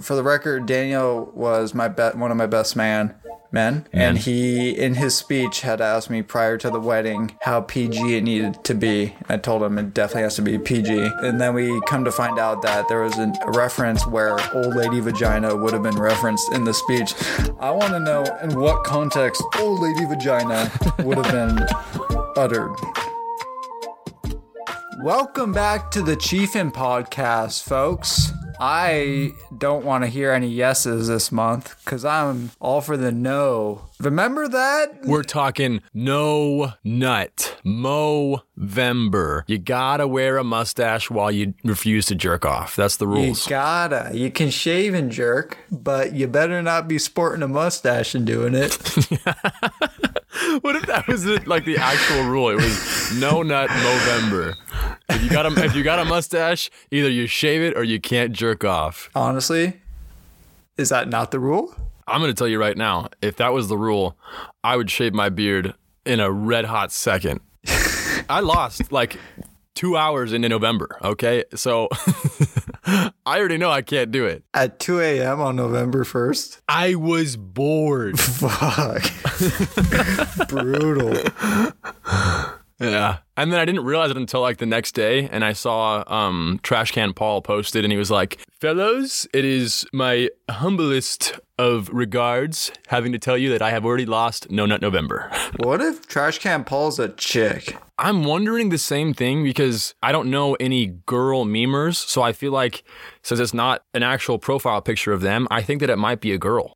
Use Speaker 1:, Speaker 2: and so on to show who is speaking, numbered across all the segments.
Speaker 1: For the record, Daniel was my be- one of my best man men, and he in his speech had asked me prior to the wedding how PG it needed to be. I told him it definitely has to be PG, and then we come to find out that there was a reference where old lady vagina would have been referenced in the speech. I want to know in what context old lady vagina would have been uttered. Welcome back to the Chiefin podcast, folks. I don't want to hear any yeses this month because I'm all for the no. Remember that?
Speaker 2: We're talking no nut, Movember. You gotta wear a mustache while you refuse to jerk off. That's the
Speaker 1: You
Speaker 2: rules.
Speaker 1: gotta. You can shave and jerk, but you better not be sporting a mustache and doing it.
Speaker 2: what if that was it, like the actual rule? It was no nut Movember. If you got a if you got a mustache, either you shave it or you can't jerk off.
Speaker 1: Honestly, is that not the rule?
Speaker 2: I'm gonna tell you right now, if that was the rule, I would shave my beard in a red hot second. I lost like two hours into November. Okay, so I already know I can't do it.
Speaker 1: At 2 a.m. on November 1st?
Speaker 2: I was bored.
Speaker 1: Fuck. Brutal.
Speaker 2: Yeah. And then I didn't realize it until like the next day and I saw um Trash Can Paul posted and he was like, "Fellows, it is my humblest of regards having to tell you that I have already lost No Nut November."
Speaker 1: What if Trash Can Paul's a chick?
Speaker 2: I'm wondering the same thing because I don't know any girl memers, so I feel like since it's not an actual profile picture of them, I think that it might be a girl.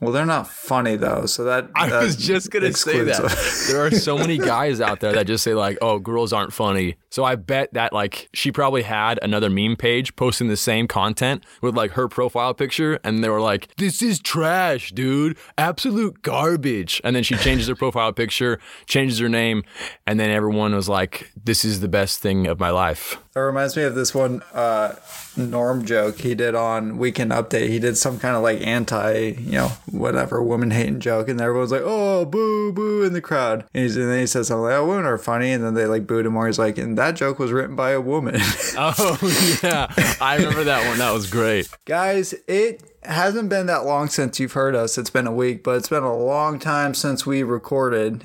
Speaker 1: Well, they're not funny though, so that
Speaker 2: I
Speaker 1: that
Speaker 2: was just gonna say that. there are so many guys out there that just say like, "Oh, girls aren't funny." So I bet that like she probably had another meme page posting the same content with like her profile picture, and they were like, "This is trash, dude. Absolute garbage." And then she changes her profile picture, changes her name, and then everyone was like, "This is the best thing of my life."
Speaker 1: That reminds me of this one uh, Norm joke he did on Weekend Update. He did some kind of like anti, you know, whatever woman hating joke, and everyone's like, "Oh, boo, boo!" in the crowd. And, he's, and then he says something like, "Oh, women are funny," and then they like booed him more. He's like, "And that joke was written by a woman."
Speaker 2: Oh yeah, I remember that one. That was great.
Speaker 1: Guys, it hasn't been that long since you've heard us. It's been a week, but it's been a long time since we recorded.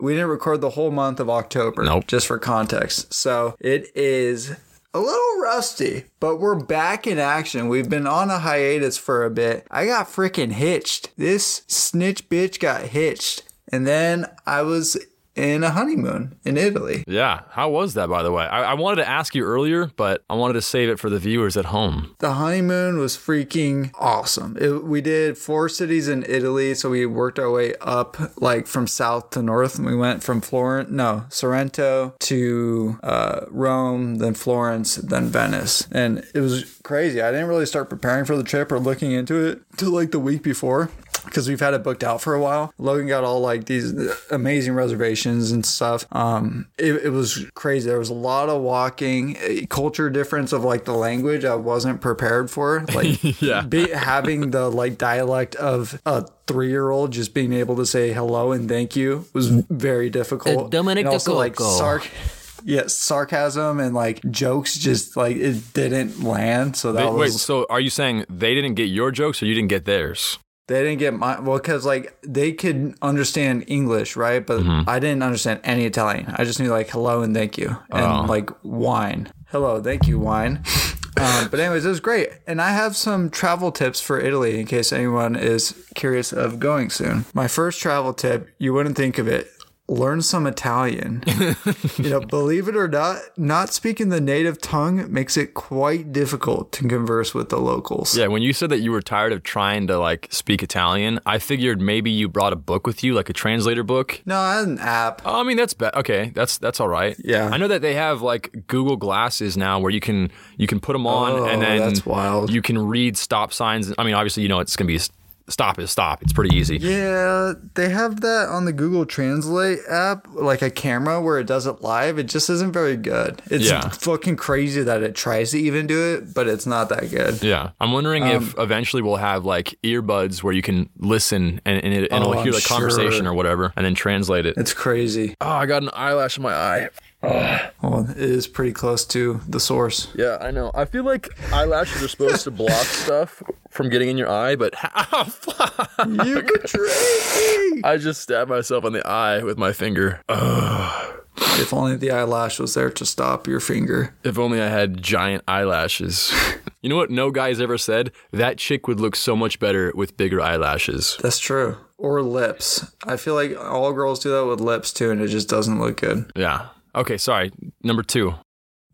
Speaker 1: We didn't record the whole month of October.
Speaker 2: Nope.
Speaker 1: Just for context. So it is a little rusty, but we're back in action. We've been on a hiatus for a bit. I got freaking hitched. This snitch bitch got hitched. And then I was in a honeymoon in Italy.
Speaker 2: Yeah, how was that, by the way? I, I wanted to ask you earlier, but I wanted to save it for the viewers at home.
Speaker 1: The honeymoon was freaking awesome. It, we did four cities in Italy, so we worked our way up like from south to north. And we went from Florence, no, Sorrento to uh, Rome, then Florence, then Venice, and it was crazy. I didn't really start preparing for the trip or looking into it till like the week before. Because we've had it booked out for a while. Logan got all like these amazing reservations and stuff. Um, it, it was crazy. There was a lot of walking, a culture difference of like the language I wasn't prepared for. Like
Speaker 2: Yeah.
Speaker 1: be, having the like dialect of a three year old just being able to say hello and thank you was very difficult.
Speaker 3: Dominic
Speaker 1: and also like
Speaker 3: DeCoco.
Speaker 1: sarc- yeah, sarcasm and like jokes just like it didn't land. So that
Speaker 2: They-
Speaker 1: was
Speaker 2: wait, so are you saying they didn't get your jokes or you didn't get theirs?
Speaker 1: They didn't get my well because like they could understand English, right? But
Speaker 2: Mm-hmm.
Speaker 1: I didn't understand any Italian. I just knew like hello and thank you and
Speaker 2: Oh.
Speaker 1: like wine. Hello, thank you, wine. um, but anyways, it was great, and I have some travel tips for Italy in case anyone is curious of going soon. My first travel tip, you wouldn't think of it. Learn some Italian. you know, believe it or not, not speaking the native tongue makes it quite difficult to converse with the locals.
Speaker 2: Yeah, when you said that you were tired of trying to like speak Italian, I figured maybe you brought a book with you, like a translator book.
Speaker 1: No, I had an app.
Speaker 2: Oh, I mean that's be- okay. That's that's all right.
Speaker 1: Yeah.
Speaker 2: I know that they have like Google Glasses now, where you can you can put them on
Speaker 1: Oh,
Speaker 2: and then
Speaker 1: that's wild.
Speaker 2: you can read stop signs. I mean, obviously you know it's gonna be stop is stop. It's pretty easy.
Speaker 1: Yeah, they have that on the Google Translate app, like a camera where it does it live. It just isn't very good. It's
Speaker 2: Yeah.
Speaker 1: fucking crazy that it tries to even do it, but it's not that good.
Speaker 2: Yeah, I'm wondering
Speaker 1: Um,
Speaker 2: if eventually we'll have like earbuds where you can listen and, and, it, and
Speaker 1: Oh,
Speaker 2: it'll hear
Speaker 1: I'm
Speaker 2: the conversation or whatever, and then translate it.
Speaker 1: It's crazy.
Speaker 2: Oh, I got an eyelash in my eye.
Speaker 1: Well, it is pretty close to the source.
Speaker 2: Yeah, I know. I feel like eyelashes are supposed to block stuff from getting in your eye, but oh, fuck.
Speaker 1: You betrayed me.
Speaker 2: I just stabbed myself in the eye with my finger. Ugh.
Speaker 1: If only the eyelash was there to stop your finger.
Speaker 2: If only I had giant eyelashes. You know what no guy's ever said? That chick would look so much better with bigger eyelashes.
Speaker 1: That's true. Or lips. I feel like all girls do that with lips too, and it just doesn't look good.
Speaker 2: Yeah. Okay, sorry. Number two.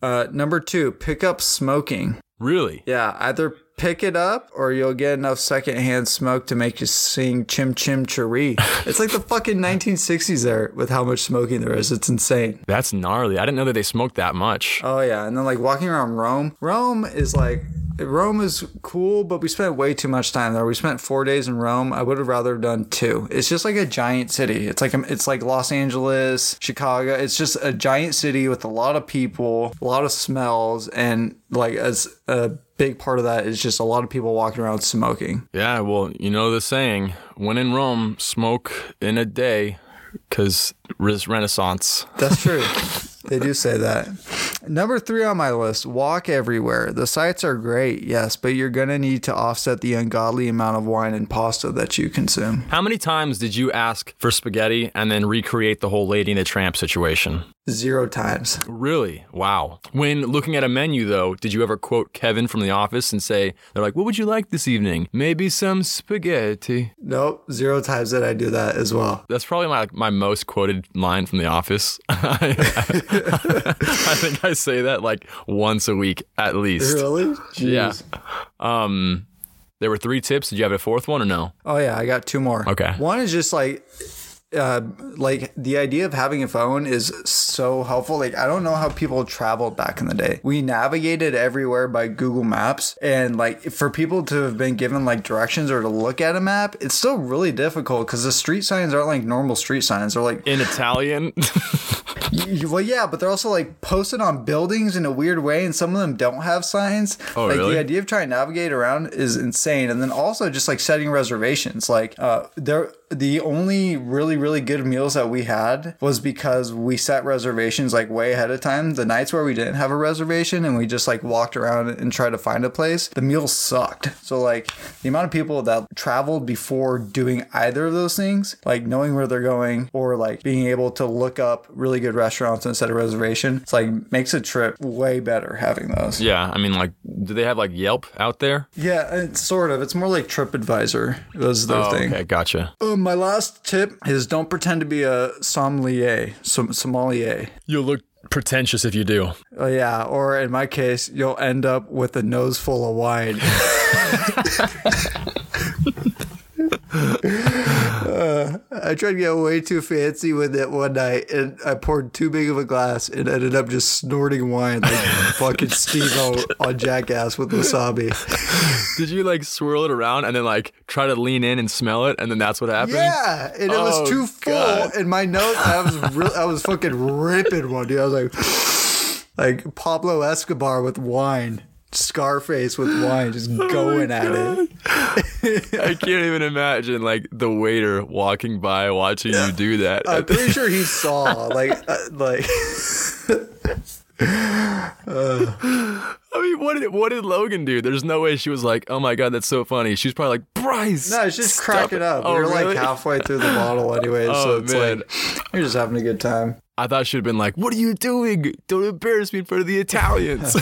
Speaker 1: Uh, number two, pick up smoking.
Speaker 2: Really?
Speaker 1: Yeah, either pick it up or you'll get enough secondhand smoke to make you sing Chim Chim Cheree. it's like the fucking 1960s there with how much smoking there is. It's insane.
Speaker 2: That's gnarly. I didn't know that they smoked that much.
Speaker 1: Oh, yeah. And then like walking around Rome, Rome is like. Rome is cool, but we spent way too much time there. We spent four days in Rome. I would have rather done two. It's just like a giant city. It's like um, it's like Los Angeles, Chicago. It's just a giant city with a lot of people, a lot of smells, and like as a big part of that is just a lot of people walking around smoking.
Speaker 2: Yeah, well, you know the saying when in Rome, smoke in a day because Renaissance.
Speaker 1: That's true. they do say that. Number three on my list walk everywhere. The sights are great, yes, but you're going to need to offset the ungodly amount of wine and pasta that you consume.
Speaker 2: How many times did you ask for spaghetti and then recreate the whole Lady and the Tramp situation?
Speaker 1: Zero times.
Speaker 2: Really? Wow. When looking at a menu, though, did you ever quote Kevin from The Office and say, they're like, what would you like this evening? Maybe some spaghetti.
Speaker 1: Nope, zero times did I do that as well.
Speaker 2: That's probably my my most quoted line from The Office. I think I say that like once a week at least.
Speaker 1: Really?
Speaker 2: Yeah. Um, there were three tips. Did you have a fourth one or no?
Speaker 1: Oh yeah, I got two more.
Speaker 2: Okay.
Speaker 1: One is just like uh, like the idea of having a phone is so helpful. Like I don't know how people traveled back in the day. We navigated everywhere by Google Maps, and like for people to have been given like directions or to look at a map, it's still really difficult because the street signs aren't like normal street signs. They're like
Speaker 2: In Italian?
Speaker 1: Well, yeah, but they're also like posted on buildings in a weird way, and some of them don't have signs.
Speaker 2: Oh,
Speaker 1: like
Speaker 2: really?
Speaker 1: the idea of trying to navigate around is insane, and then also just like setting reservations. Like, uh, there, the only really really good meals that we had was because we set reservations like way ahead of time. The nights where we didn't have a reservation and we just like walked around and tried to find a place, the meals sucked. So like the amount of people that traveled before doing either of those things, like knowing where they're going or like being able to look up really good restaurants and set a reservation, it's like makes a trip way better having those.
Speaker 2: yeah. I mean, like, do they have like Yelp out there?
Speaker 1: Yeah, it's sort of. It's more like TripAdvisor was their
Speaker 2: Oh,
Speaker 1: thing.
Speaker 2: okay. Gotcha.
Speaker 1: My last tip is don't pretend to be a sommelier. Som- sommelier.
Speaker 2: You'll look pretentious if you do.
Speaker 1: Oh yeah, or in my case, you'll end up with a nose full of wine. Uh, I tried to get way too fancy with it one night, and I poured too big of a glass and ended up just snorting wine like fucking Steve-O on Jackass with wasabi.
Speaker 2: Did you like swirl it around and then like try to lean in and smell it, and then that's what happened?
Speaker 1: Yeah, and it
Speaker 2: Oh,
Speaker 1: was too full.
Speaker 2: God.
Speaker 1: And my nose, I was real, I was fucking ripping one, dude. I was like, like Pablo Escobar with wine, Scarface with wine, just
Speaker 2: Oh
Speaker 1: going at it.
Speaker 2: I can't even imagine like the waiter walking by watching you do that.
Speaker 1: I'm pretty sure he saw, like, uh, like.
Speaker 2: I mean, what did what did Logan do? There's no way she was like, "Oh my god, that's so funny." She's probably like, "Bryce."
Speaker 1: No, it's just cracking up.
Speaker 2: Oh,
Speaker 1: we are
Speaker 2: really?
Speaker 1: like halfway through the bottle anyway,
Speaker 2: Oh,
Speaker 1: so it's
Speaker 2: man.
Speaker 1: like you're just having a good time.
Speaker 2: I thought she'd have been like, "What are you doing? Don't embarrass me in front of the Italians."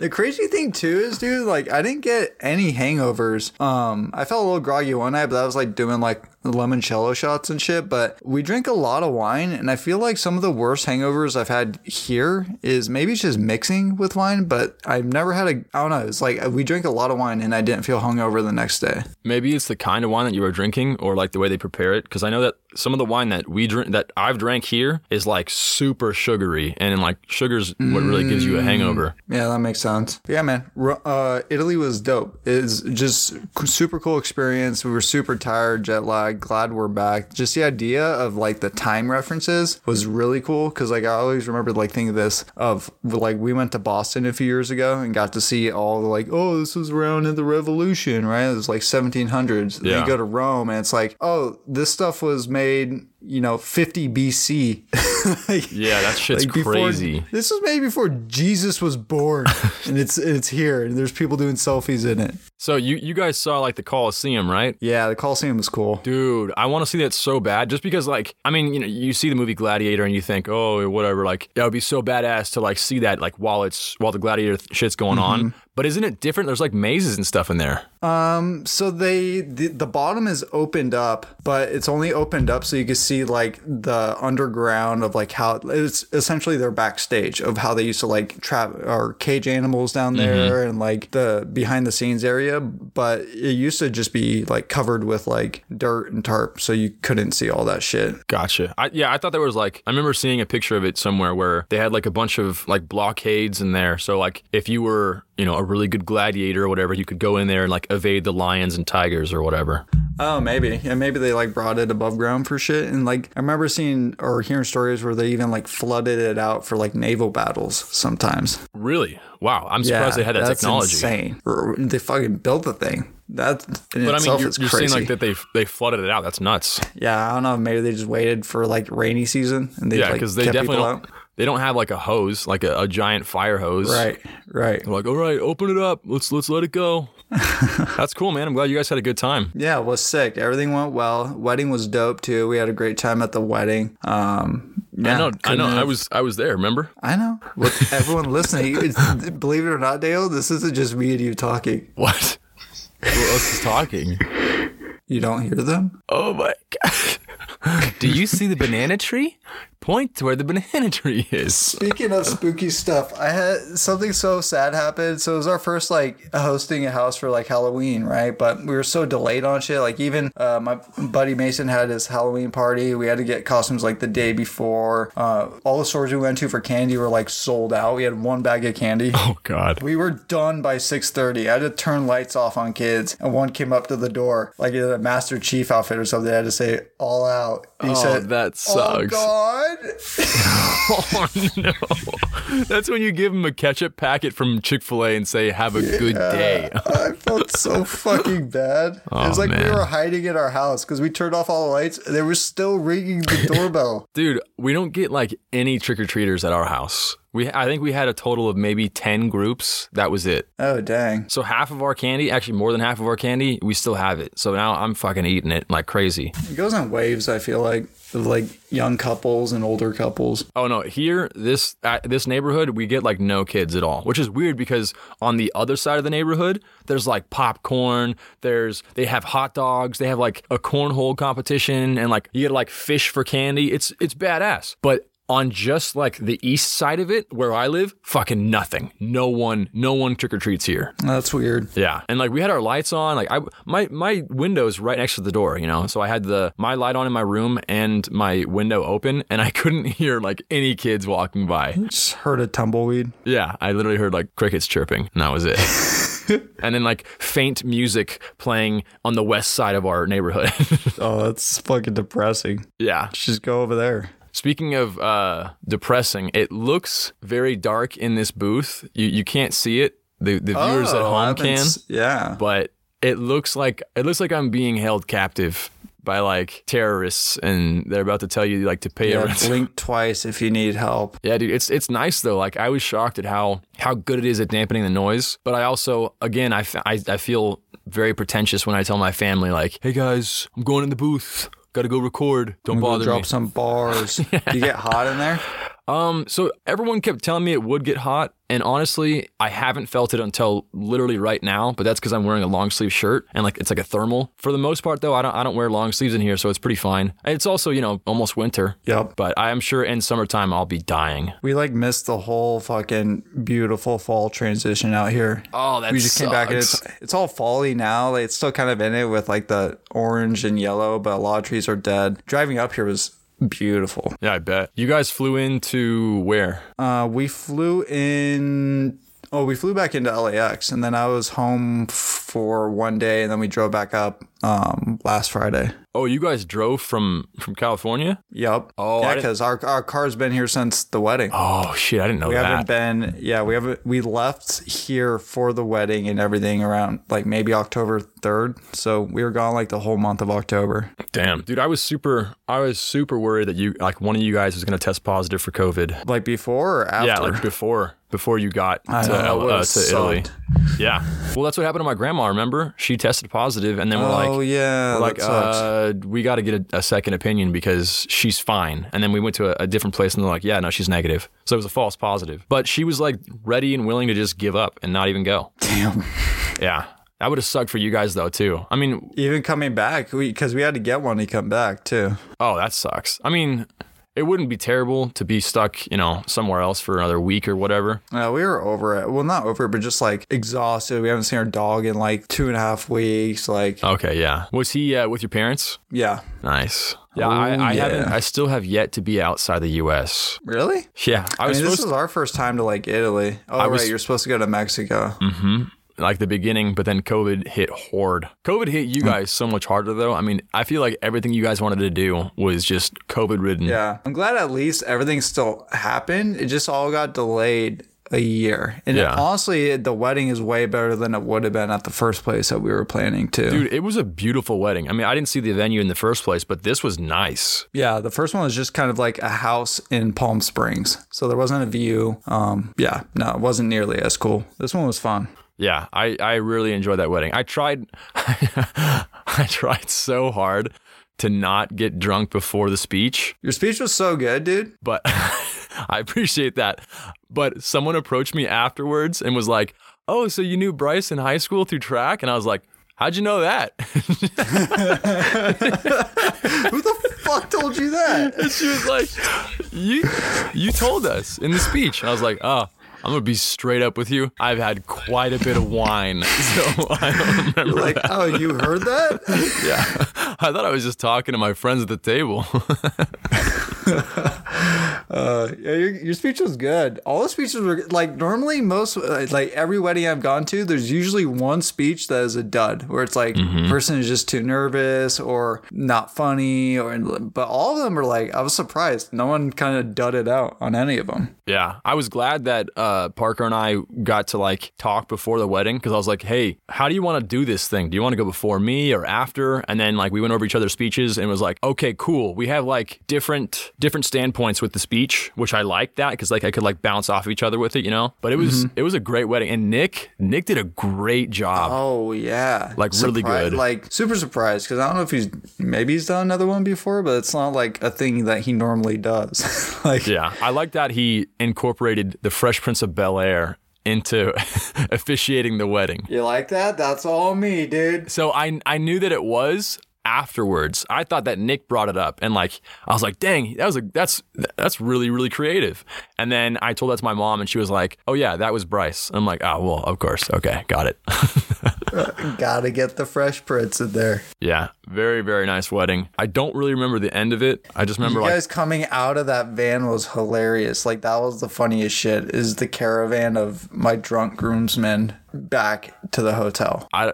Speaker 1: The crazy thing too is, dude, like I didn't get any hangovers. Um, I felt a little groggy one night, but I was like doing like limoncello shots and shit. But we drink a lot of wine, and I feel like some of the worst hangovers I've had here is maybe it's just mixing with wine. But I've never had a. I don't know. It's like we drink a lot of wine, and I didn't feel hungover the next day.
Speaker 2: Maybe it's the kind of wine that you are drinking, or like the way they prepare it. Because I know that some of the wine that we drink, that I've drank here, is like super sugary, and like sugar's what really gives you a hangover.
Speaker 1: Yeah, that makes sense. Yeah, man. Uh, Italy was dope. It's just super cool experience. We were super tired, jet lag. Glad we're back. Just the idea of like the time references was really cool because like I always remember like thinking this of like we went to Boston a few years ago and got to see all the like oh this was around in the Revolution right? It was like 1700s. Then
Speaker 2: Yeah.
Speaker 1: you go to Rome and it's like oh this stuff was made you know 50 BC. Like-
Speaker 2: Yeah, that shit's
Speaker 1: like before-
Speaker 2: crazy.
Speaker 1: this was maybe before Jesus was born, and it's it's here, and there's people doing selfies in it.
Speaker 2: So you you guys saw like the Coliseum, right?
Speaker 1: Yeah, the Coliseum was cool.
Speaker 2: Dude, I want to see that so bad. Just because, like, I mean, you know, you see the movie Gladiator and you think, oh, whatever. Like, that would be so badass to like see that, like, while it's while the Gladiator shit's going mm-hmm. on. But isn't it different? There's like mazes and stuff in there.
Speaker 1: Um, So they the, the bottom is opened up, but it's only opened up so you can see like the underground of like how it's essentially their backstage of how they used to like trap or cage animals down there and like the behind the scenes area. But it used to just be like covered with like dirt and tarp, so you couldn't see all that shit.
Speaker 2: Gotcha. I, yeah, I thought there was like I remember seeing a picture of it somewhere where they had like a bunch of like blockades in there. So like if you were you know a really good gladiator or whatever, you could go in there and like evade the lions and tigers or whatever.
Speaker 1: Oh, maybe. Yeah, maybe they like brought it above ground for shit. And like, I remember seeing or hearing stories where they even like flooded it out for like naval battles sometimes.
Speaker 2: Really? Wow. I'm surprised they had that
Speaker 1: that's
Speaker 2: technology.
Speaker 1: Insane. They fucking built the thing. That in
Speaker 2: But I mean,
Speaker 1: itself
Speaker 2: you're,
Speaker 1: is
Speaker 2: you're
Speaker 1: crazy.
Speaker 2: saying like that they they flooded it out. That's nuts.
Speaker 1: yeah, I don't know. Maybe they just waited for like rainy season and they
Speaker 2: Yeah,
Speaker 1: like
Speaker 2: because they
Speaker 1: kept
Speaker 2: definitely. They don't have like a hose, like a, a giant fire hose.
Speaker 1: Right, right.
Speaker 2: They're like, all right, open it up. Let's let's let it go. That's cool, man. I'm glad you guys had a good time.
Speaker 1: Yeah, it was sick. Everything went well. Wedding was dope too. We had a great time at the wedding. Um, yeah,
Speaker 2: I know. I
Speaker 1: couldn't
Speaker 2: know. I was I was there. Remember?
Speaker 1: I know. With everyone listening, believe it or not, Dale, this isn't just me and you talking.
Speaker 2: What? Who else is talking?
Speaker 1: You don't hear them?
Speaker 2: Oh my god. Do you see the banana tree? Point to where the banana tree is.
Speaker 1: Speaking of spooky stuff, I had something so sad happen. So it was our first like hosting a house for like Halloween, right? But we were so delayed on shit. Like even uh, my buddy Mason had his Halloween party. We had to get costumes like the day before. Uh, all the stores we went to for candy were like sold out. We had one bag of candy.
Speaker 2: Oh god.
Speaker 1: We were done by 6:30. I had to turn lights off on kids, and one came up to the door like in a Master Chief outfit or something. I had to say all out. He
Speaker 2: Oh,
Speaker 1: said,
Speaker 2: that
Speaker 1: "Oh
Speaker 2: sucks.
Speaker 1: God."
Speaker 2: Oh no. That's when you give them a ketchup packet from Chick-fil-A and say, have a good day.
Speaker 1: I felt so fucking bad. it was
Speaker 2: Oh,
Speaker 1: like we were hiding in our house because we turned off all the lights. and They were still ringing the doorbell.
Speaker 2: Dude, we don't get like any trick-or-treaters at our house. We I think we had a total of maybe 10 groups. That was it.
Speaker 1: oh dang!
Speaker 2: So half of our candy, actually more than half of our candy, we still have it. So now I'm fucking eating it like crazy.
Speaker 1: It goes in waves. I feel like of like young couples and older couples.
Speaker 2: Oh no, here this at this neighborhood we get like no kids at all, which is weird because on the other side of the neighborhood there's like popcorn, there's they have hot dogs, they have like a cornhole competition and like you get like fish for candy. It's it's badass. But on just like the east side of it where I live, fucking nothing. No one no one trick or treats here.
Speaker 1: That's weird.
Speaker 2: Yeah, and like we had our lights on. Like I, my my window's right next to the door, you know. So I had the my light on in my room and my window open, and I couldn't hear like any kids walking by.
Speaker 1: Just heard a tumbleweed.
Speaker 2: Yeah, I literally heard like crickets chirping, and that was it. and then like faint music playing on the west side of our neighborhood.
Speaker 1: Oh, that's fucking depressing.
Speaker 2: yeah.
Speaker 1: Just go over there.
Speaker 2: Speaking of uh, depressing, it looks very dark in this booth. You you can't see it. The the viewers at
Speaker 1: Oh, I
Speaker 2: home can.
Speaker 1: Yeah.
Speaker 2: but it looks like it looks like I'm being held captive by like terrorists, and they're about to tell you like to pay a
Speaker 1: Yeah,
Speaker 2: ransom.
Speaker 1: blink twice if you need help.
Speaker 2: Yeah, dude, it's it's nice though. Like I was shocked at how how good it is at dampening the noise, but I also again I I feel very pretentious when I tell my family like, "Hey guys, I'm going in the booth. Got to go record. Don't bother
Speaker 1: drop
Speaker 2: me."
Speaker 1: some bars. You get hot in there?
Speaker 2: Um, so everyone kept telling me it would get hot, and honestly, I haven't felt it until literally right now. But that's because I'm wearing a long sleeve shirt and like it's like a thermal. For the most part, though, I don't I don't wear long sleeves in here, so it's pretty fine. It's also you know almost winter.
Speaker 1: Yep.
Speaker 2: But I am sure in summertime I'll be dying.
Speaker 1: We like missed the whole fucking beautiful fall transition out here.
Speaker 2: Oh, that
Speaker 1: we just came back and it's it's all fally now. Like, it's still kind of in it with like the orange and yellow, but a lot of trees are dead. Driving up here was beautiful.
Speaker 2: yeah, I bet you guys flew into where?
Speaker 1: Uh, we flew in Oh, we flew back into LAX, and then I was home for one day, and then we drove back up um, last Friday.
Speaker 2: Oh, you guys drove from from California?
Speaker 1: Yep.
Speaker 2: Oh,
Speaker 1: yeah, because our our car's been here since the wedding.
Speaker 2: Oh shit, I didn't know
Speaker 1: we
Speaker 2: that.
Speaker 1: haven't been. Yeah, we haven't. We left here for the wedding and everything around like maybe October third. So we were gone like the whole month of October.
Speaker 2: Damn, dude, I was super I was super worried that you like one of you guys was going to test positive for COVID.
Speaker 1: Like before or after?
Speaker 2: Yeah, like before before you got to,
Speaker 1: know,
Speaker 2: uh, to Italy. Yeah. Well, that's what happened to my grandma. Remember, she tested positive, and then we're like,
Speaker 1: oh yeah,
Speaker 2: we're like, uh, we got to get a, a second opinion because she's fine. And then we went to a, a different place, and they're like, yeah, no, she's negative. So it was a false positive. But she was like ready and willing to just give up and not even go.
Speaker 1: Damn.
Speaker 2: Yeah. That would have sucked for you guys though too. I mean,
Speaker 1: Even coming back, we because we had to get one to come back too.
Speaker 2: oh, that sucks. I mean, it wouldn't be terrible to be stuck, you know, somewhere else for another week or whatever.
Speaker 1: Uh, we were over it. Well, not over it, but just like exhausted. We haven't seen our dog in like two and a half weeks. Like,
Speaker 2: Okay, yeah. Was he uh, with your parents?
Speaker 1: yeah.
Speaker 2: Nice. Yeah,
Speaker 1: Oh,
Speaker 2: I, I
Speaker 1: yeah.
Speaker 2: haven't. I still have yet to be outside the U.S.
Speaker 1: Really?
Speaker 2: Yeah, I
Speaker 1: I
Speaker 2: was
Speaker 1: mean, this is our first time to like Italy. Oh,
Speaker 2: I
Speaker 1: right.
Speaker 2: was-.
Speaker 1: You're supposed to go to Mexico.
Speaker 2: Like the beginning, but then COVID hit hard. COVID hit you guys so much harder though. I mean, I feel like everything you guys wanted to do was just COVID ridden.
Speaker 1: Yeah. I'm glad at least everything still happened. It just all got delayed a year. And
Speaker 2: Yeah.
Speaker 1: honestly, the wedding is way better than it would have been at the first place that we were planning to.
Speaker 2: Dude, it was a beautiful wedding. I mean, I didn't see the venue in the first place, but this was nice.
Speaker 1: Yeah, the first one was just kind of like a house in Palm Springs. So there wasn't a view. Um, yeah, no, it wasn't nearly as cool. This one was fun.
Speaker 2: Yeah, I, I really enjoyed that wedding. I tried I tried so hard to not get drunk before the speech,
Speaker 1: Your speech was so good, dude.
Speaker 2: but I appreciate that. But someone approached me afterwards and was like, "Oh, so you knew Bryce in high school through track?" And I was like, "How'd you know that?"
Speaker 1: Who the fuck told you that?
Speaker 2: And she was like, "You you told us in the speech." And I was like, "Oh, I'm gonna be straight up with you. I've had quite a bit of wine, so I don't remember
Speaker 1: Like,
Speaker 2: that.
Speaker 1: oh, you heard that?
Speaker 2: Yeah, I thought I was just talking to my friends at the table.
Speaker 1: Uh, yeah, your, your speech was good. All the speeches were like normally most like every wedding I've gone to, there's usually one speech that is a dud where it's like person is just too nervous or not funny or but all of them are like I was surprised. No one kind of dudded out on any of them.
Speaker 2: yeah, I was glad that uh, Parker and I got to like talk before the wedding because I was like, "Hey, how do you want to do this thing? Do you want to go before me or after?" And then like we went over each other's speeches and it was like, "Okay, cool. We have like different different standpoints with the speech, which I like that because like I could like bounce off of each other with it, you know." But it was mm-hmm. it was a great wedding, and Nick Nick did a great job.
Speaker 1: Oh yeah,
Speaker 2: Like, really good.
Speaker 1: Like super surprised because I don't know if he's maybe he's done another one before, but it's not like a thing that he normally does. like
Speaker 2: Yeah, I like that he incorporated the Fresh Prince of Bel Air into officiating the wedding.
Speaker 1: you like that? That's all me, dude.
Speaker 2: So I I knew that it was afterwards. I thought that Nick brought it up, and like I was like, "Dang, that was a that's that's really really creative." And then I told that to my mom, and she was like, "Oh yeah, that was Bryce." I'm like, "Oh well, of course, okay, got it."
Speaker 1: Gotta get the fresh prince in there.
Speaker 2: yeah, very very nice wedding. I don't really remember the end of it. I just remember
Speaker 1: You
Speaker 2: like
Speaker 1: guys coming out of that van was hilarious. Like that was the funniest shit. Is the caravan of my drunk groomsmen back to the hotel?
Speaker 2: I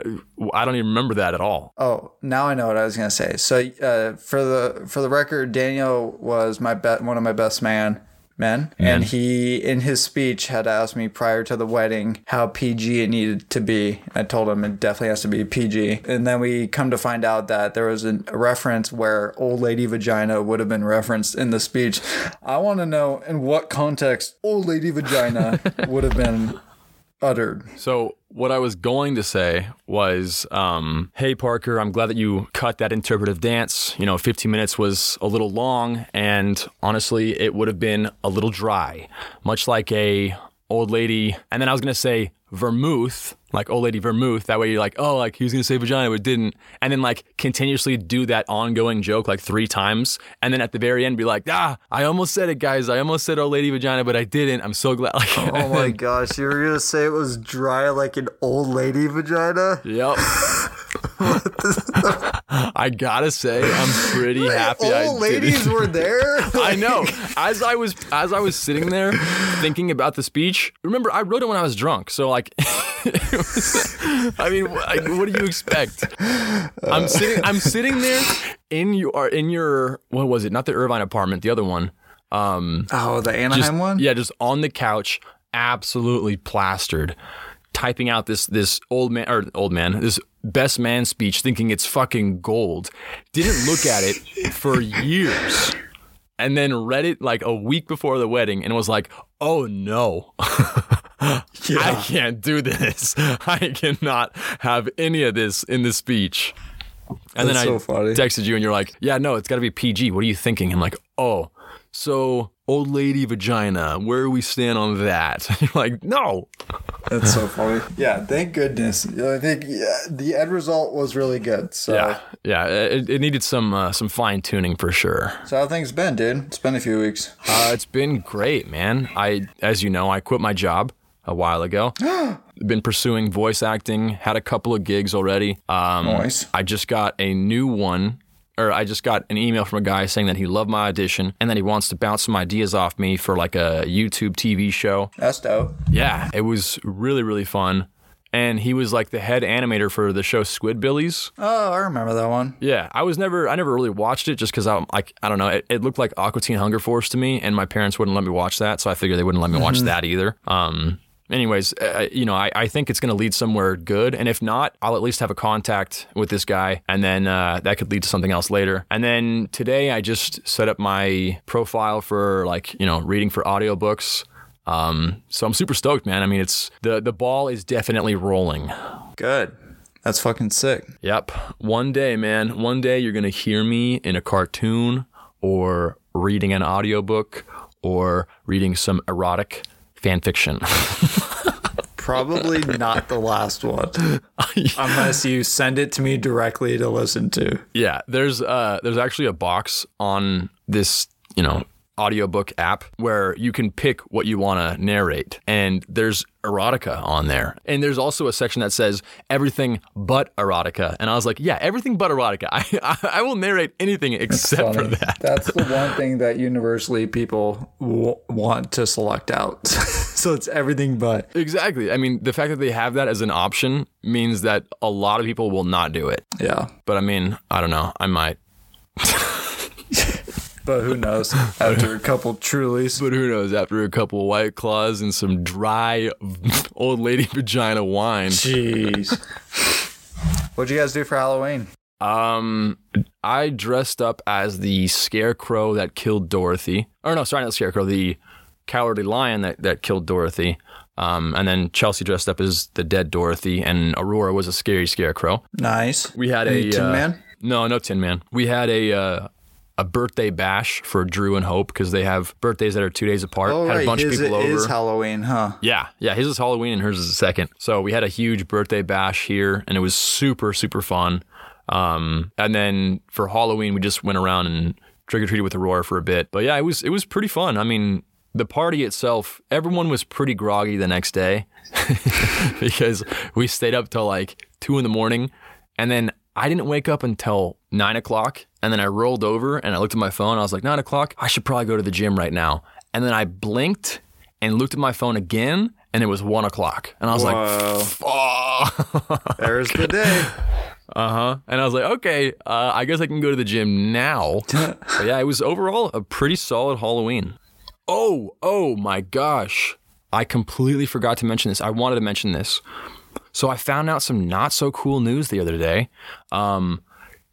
Speaker 2: I don't even remember that at all.
Speaker 1: Oh, now I know what I was gonna say. So uh, for the for the record, Daniel was my be- one of my best man men, and he in his speech had asked me prior to the wedding how PG it needed to be. I told him it definitely has to be PG, and then we come to find out that there was a reference where old lady vagina would have been referenced in the speech. I want to know in what context old lady vagina would have been uttered.
Speaker 2: So what I was going to say was, um, hey Parker, I'm glad that you cut that interpretive dance. You know, 15 minutes was a little long, and honestly, it would have been a little dry, much like a old lady. And then I was gonna say vermouth, like old lady vermouth. That way you're like, oh, like he was gonna say vagina, but didn't. And then like continuously do that ongoing joke like three times, and then at the very end be like, ah, I almost said it, guys. I almost said old lady vagina, but I didn't. I'm so glad. Like,
Speaker 1: Oh my gosh, you were gonna say it was dry like an old lady vagina?
Speaker 2: Yep. I gotta say, I'm pretty happy I
Speaker 1: Old
Speaker 2: did
Speaker 1: ladies were there.
Speaker 2: I know, as I was as I was sitting there thinking about the speech, remember I wrote it when I was drunk, so like, I mean, what do you expect? I'm sitting I'm sitting there in your in your what was it? Not the Irvine apartment, the other one. Um,
Speaker 1: Oh, the Anaheim
Speaker 2: just,
Speaker 1: one?
Speaker 2: Yeah, just on the couch, absolutely plastered, typing out this this old man or old man, this best man speech, thinking it's fucking gold. Didn't look at it for years, and then read it like a week before the wedding, and was like, "Oh no." I can't do this. I cannot have any of this in the speech. And
Speaker 1: That's
Speaker 2: then
Speaker 1: so
Speaker 2: I
Speaker 1: funny.
Speaker 2: texted you and you're like, yeah, no, it's got to be PG. What are you thinking? I'm like, oh, so old lady vagina, where do we stand on that? You're like, no.
Speaker 1: That's so funny. Yeah, thank goodness. I think yeah, the end result was really good. So,
Speaker 2: Yeah, yeah, it, it needed some uh, some fine tuning for sure.
Speaker 1: so how things been, dude? It's been a few weeks.
Speaker 2: Uh, it's been great, man. I, as you know, I quit my job a while ago. Been pursuing voice acting. Had a couple of gigs already. Um,
Speaker 1: Nice.
Speaker 2: I just got a new one, or I just got an email from a guy saying that he loved my audition and that he wants to bounce some ideas off me for like a YouTube TV show.
Speaker 1: That's dope.
Speaker 2: Yeah, it was really really fun. And he was like the head animator for the show Squidbillies.
Speaker 1: Oh, I remember that one.
Speaker 2: Yeah, I was never, I never really watched it just because I'm like, I don't know, it, it looked like Aqua Teen Hunger Force to me, and my parents wouldn't let me watch that, so I figured they wouldn't let me watch that either. Um, anyways, uh, you know, I, I think it's going to lead somewhere good, and if not, I'll at least have a contact with this guy, and then uh, that could lead to something else later. And then today, I just set up my profile for like, you know, reading for audiobooks. Um, so I'm super stoked, man. I mean, it's the the ball is definitely rolling.
Speaker 1: Good. That's fucking sick.
Speaker 2: Yep. One day, man, one day you're going to hear me in a cartoon or reading an audiobook or reading some erotic fan fiction.
Speaker 1: Probably not the last one. Unless you send it to me directly to listen to.
Speaker 2: yeah, there's uh there's actually a box on this, you know, audiobook app where you can pick what you want to narrate and there's erotica on there. And there's also a section that says everything but erotica. And I was like, yeah, everything but erotica. I I, I will narrate anything except for that.
Speaker 1: That's the one thing that universally people w- want to select out. so it's everything but.
Speaker 2: Exactly. I mean, the fact that they have that as an option means that a lot of people will not do it.
Speaker 1: Yeah.
Speaker 2: But I mean, I don't know. I might.
Speaker 1: But who knows? After a couple Trulies.
Speaker 2: But who knows? After a couple white claws and some dry old lady vagina wine.
Speaker 1: Jeez. What'd you guys do for Halloween?
Speaker 2: Um, I dressed up as the scarecrow that killed Dorothy. Or no, sorry, not the scarecrow. The cowardly lion that, that killed Dorothy. Um, and then Chelsea dressed up as the dead Dorothy, and Aurora was a scary scarecrow.
Speaker 1: Nice.
Speaker 2: We had
Speaker 1: Any
Speaker 2: a
Speaker 1: Tin
Speaker 2: uh,
Speaker 1: Man?
Speaker 2: No, no Tin Man. We had a uh, a birthday bash for Drew and Hope because they have birthdays that are two days apart.
Speaker 1: Oh,
Speaker 2: had
Speaker 1: right.
Speaker 2: a bunch
Speaker 1: His
Speaker 2: of people
Speaker 1: is
Speaker 2: over.
Speaker 1: Halloween, huh?
Speaker 2: yeah, yeah. His is Halloween and hers is the second. So we had a huge birthday bash here, and it was super super fun. Um, and then for Halloween, we just went around and trick or treated with Aurora for a bit. But yeah, it was it was pretty fun. I mean. The party itself, everyone was pretty groggy the next day because we stayed up till like two in the morning. And then I didn't wake up until nine o'clock. And then I rolled over and I looked at my phone. I was like, nine o'clock? I should probably go to the gym right now. And then I blinked and looked at my phone again and it was one o'clock. And I was like, fuck.
Speaker 1: There's the day.
Speaker 2: Uh huh. And I was like, okay, uh, I guess I can go to the gym now. but yeah, it was overall a pretty solid Halloween. Oh, oh my gosh. I completely forgot to mention this. I wanted to mention this. So I found out some not so cool news the other day. Um,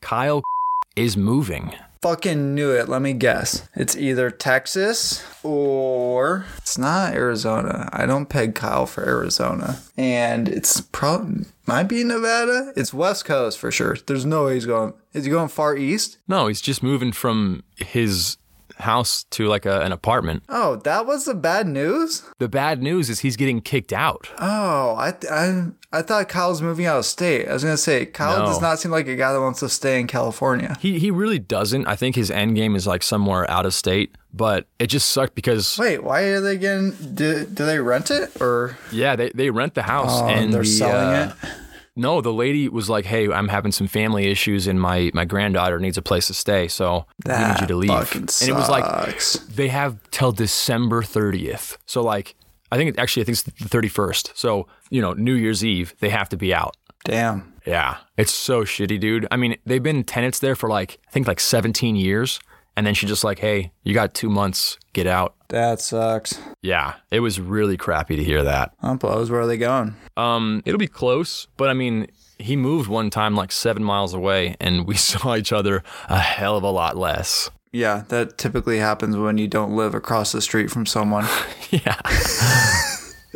Speaker 2: Kyle is moving.
Speaker 1: Fucking knew it. Let me guess. It's either Texas or it's not Arizona. I don't peg Kyle for Arizona. And it's probably might be Nevada. It's West Coast for sure. There's no way he's going. Is he going far east?
Speaker 2: No, he's just moving from his house to like a, an apartment.
Speaker 1: Oh, that was the bad news.
Speaker 2: The bad news is he's getting kicked out.
Speaker 1: Oh, I I I thought Kyle's moving out of state. I was gonna say Kyle
Speaker 2: No.
Speaker 1: does not seem like a guy that wants to stay in California.
Speaker 2: He he really doesn't. I think his end game is like somewhere out of state, but it just sucked because
Speaker 1: Wait, why are they getting? Do, do they rent it or
Speaker 2: yeah, they, they rent the house
Speaker 1: oh,
Speaker 2: and
Speaker 1: they're
Speaker 2: the,
Speaker 1: selling
Speaker 2: uh,
Speaker 1: it?
Speaker 2: No, the lady was like, "Hey, I'm having some family issues, and my my granddaughter needs a place to stay, so we need you to leave." and it was like they have till December 30th. So like, I think it, actually I think it's the 31st. So you know, New Year's Eve they have to be out.
Speaker 1: Damn.
Speaker 2: Yeah, it's so shitty, dude. I mean, they've been tenants there for like I think like 17 years, and then she just like, "Hey, you got two months, get out."
Speaker 1: That sucks.
Speaker 2: Yeah, it was really crappy to hear
Speaker 1: that. Blows. Where are they going?
Speaker 2: Um, it'll be close, but I mean, he moved one time like seven miles away, and we saw each other a hell of a lot less.
Speaker 1: Yeah, that typically happens when you don't live across the street from someone.
Speaker 2: Yeah,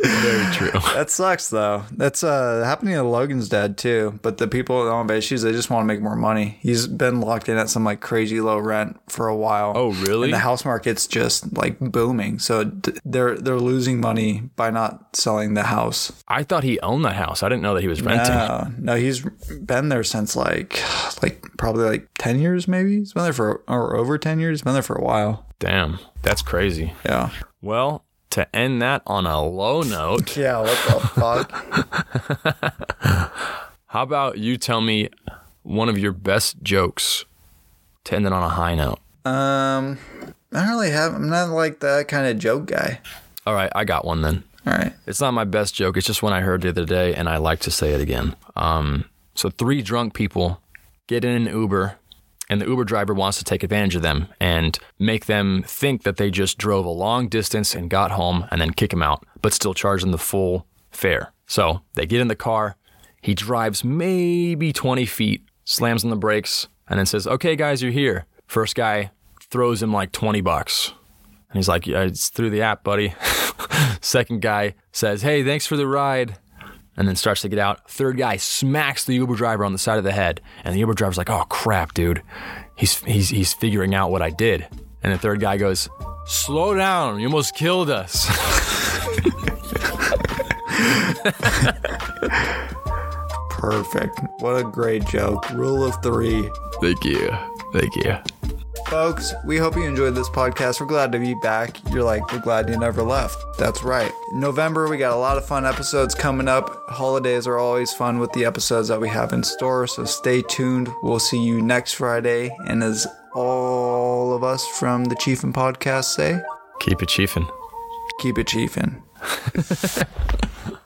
Speaker 2: very true.
Speaker 1: that sucks though. That's uh happening to Logan's dad too. But the people that own Beasties, they just want to make more money. He's been locked in at some like crazy low rent for a while.
Speaker 2: Oh, really?
Speaker 1: And the house market's just like booming. So d- they're they're losing money by not selling the house.
Speaker 2: I thought he owned that house. I didn't know that he was renting.
Speaker 1: No, no, he's been there since like like probably like ten years maybe. He's been there for or over ten years. He's been there for a while.
Speaker 2: Damn, that's crazy.
Speaker 1: Yeah.
Speaker 2: Well, to end that on a low note,
Speaker 1: Yeah. What the fuck?
Speaker 2: how about you tell me one of your best jokes to end it on a high note?
Speaker 1: Um, I don't really have. I'm not like that kind of joke guy.
Speaker 2: All right, I got one then.
Speaker 1: All right.
Speaker 2: It's not my best joke. It's just one I heard the other day, and I like to say it again. Um, so three drunk people get in an Uber, and the Uber driver wants to take advantage of them and make them think that they just drove a long distance and got home, and then kick them out, but still charge them the full fare. So they get in the car. He drives maybe 20 feet, slams on the brakes, and then says, "Okay, guys, you're here." First guy throws him like 20 bucks. And he's like, yeah, it's through the app, buddy. Second guy says, hey, thanks for the ride. And then starts to get out. Third guy smacks the Uber driver on the side of the head. And the Uber driver's like, oh, crap, dude. He's, he's, he's figuring out what I did. And the third guy goes, slow down. You almost killed us.
Speaker 1: Perfect. What a great joke. Rule of three.
Speaker 2: Thank you. Thank you.
Speaker 1: Folks, we hope you enjoyed this podcast. We're glad to be back. You're like, we're glad you never left. That's right. In November, we got a lot of fun episodes coming up. Holidays are always fun with the episodes that we have in store, so stay tuned. We'll see you next Friday. And as all of us from the Chiefin podcast say,
Speaker 2: Keep it chiefin'.
Speaker 1: keep it chiefin'.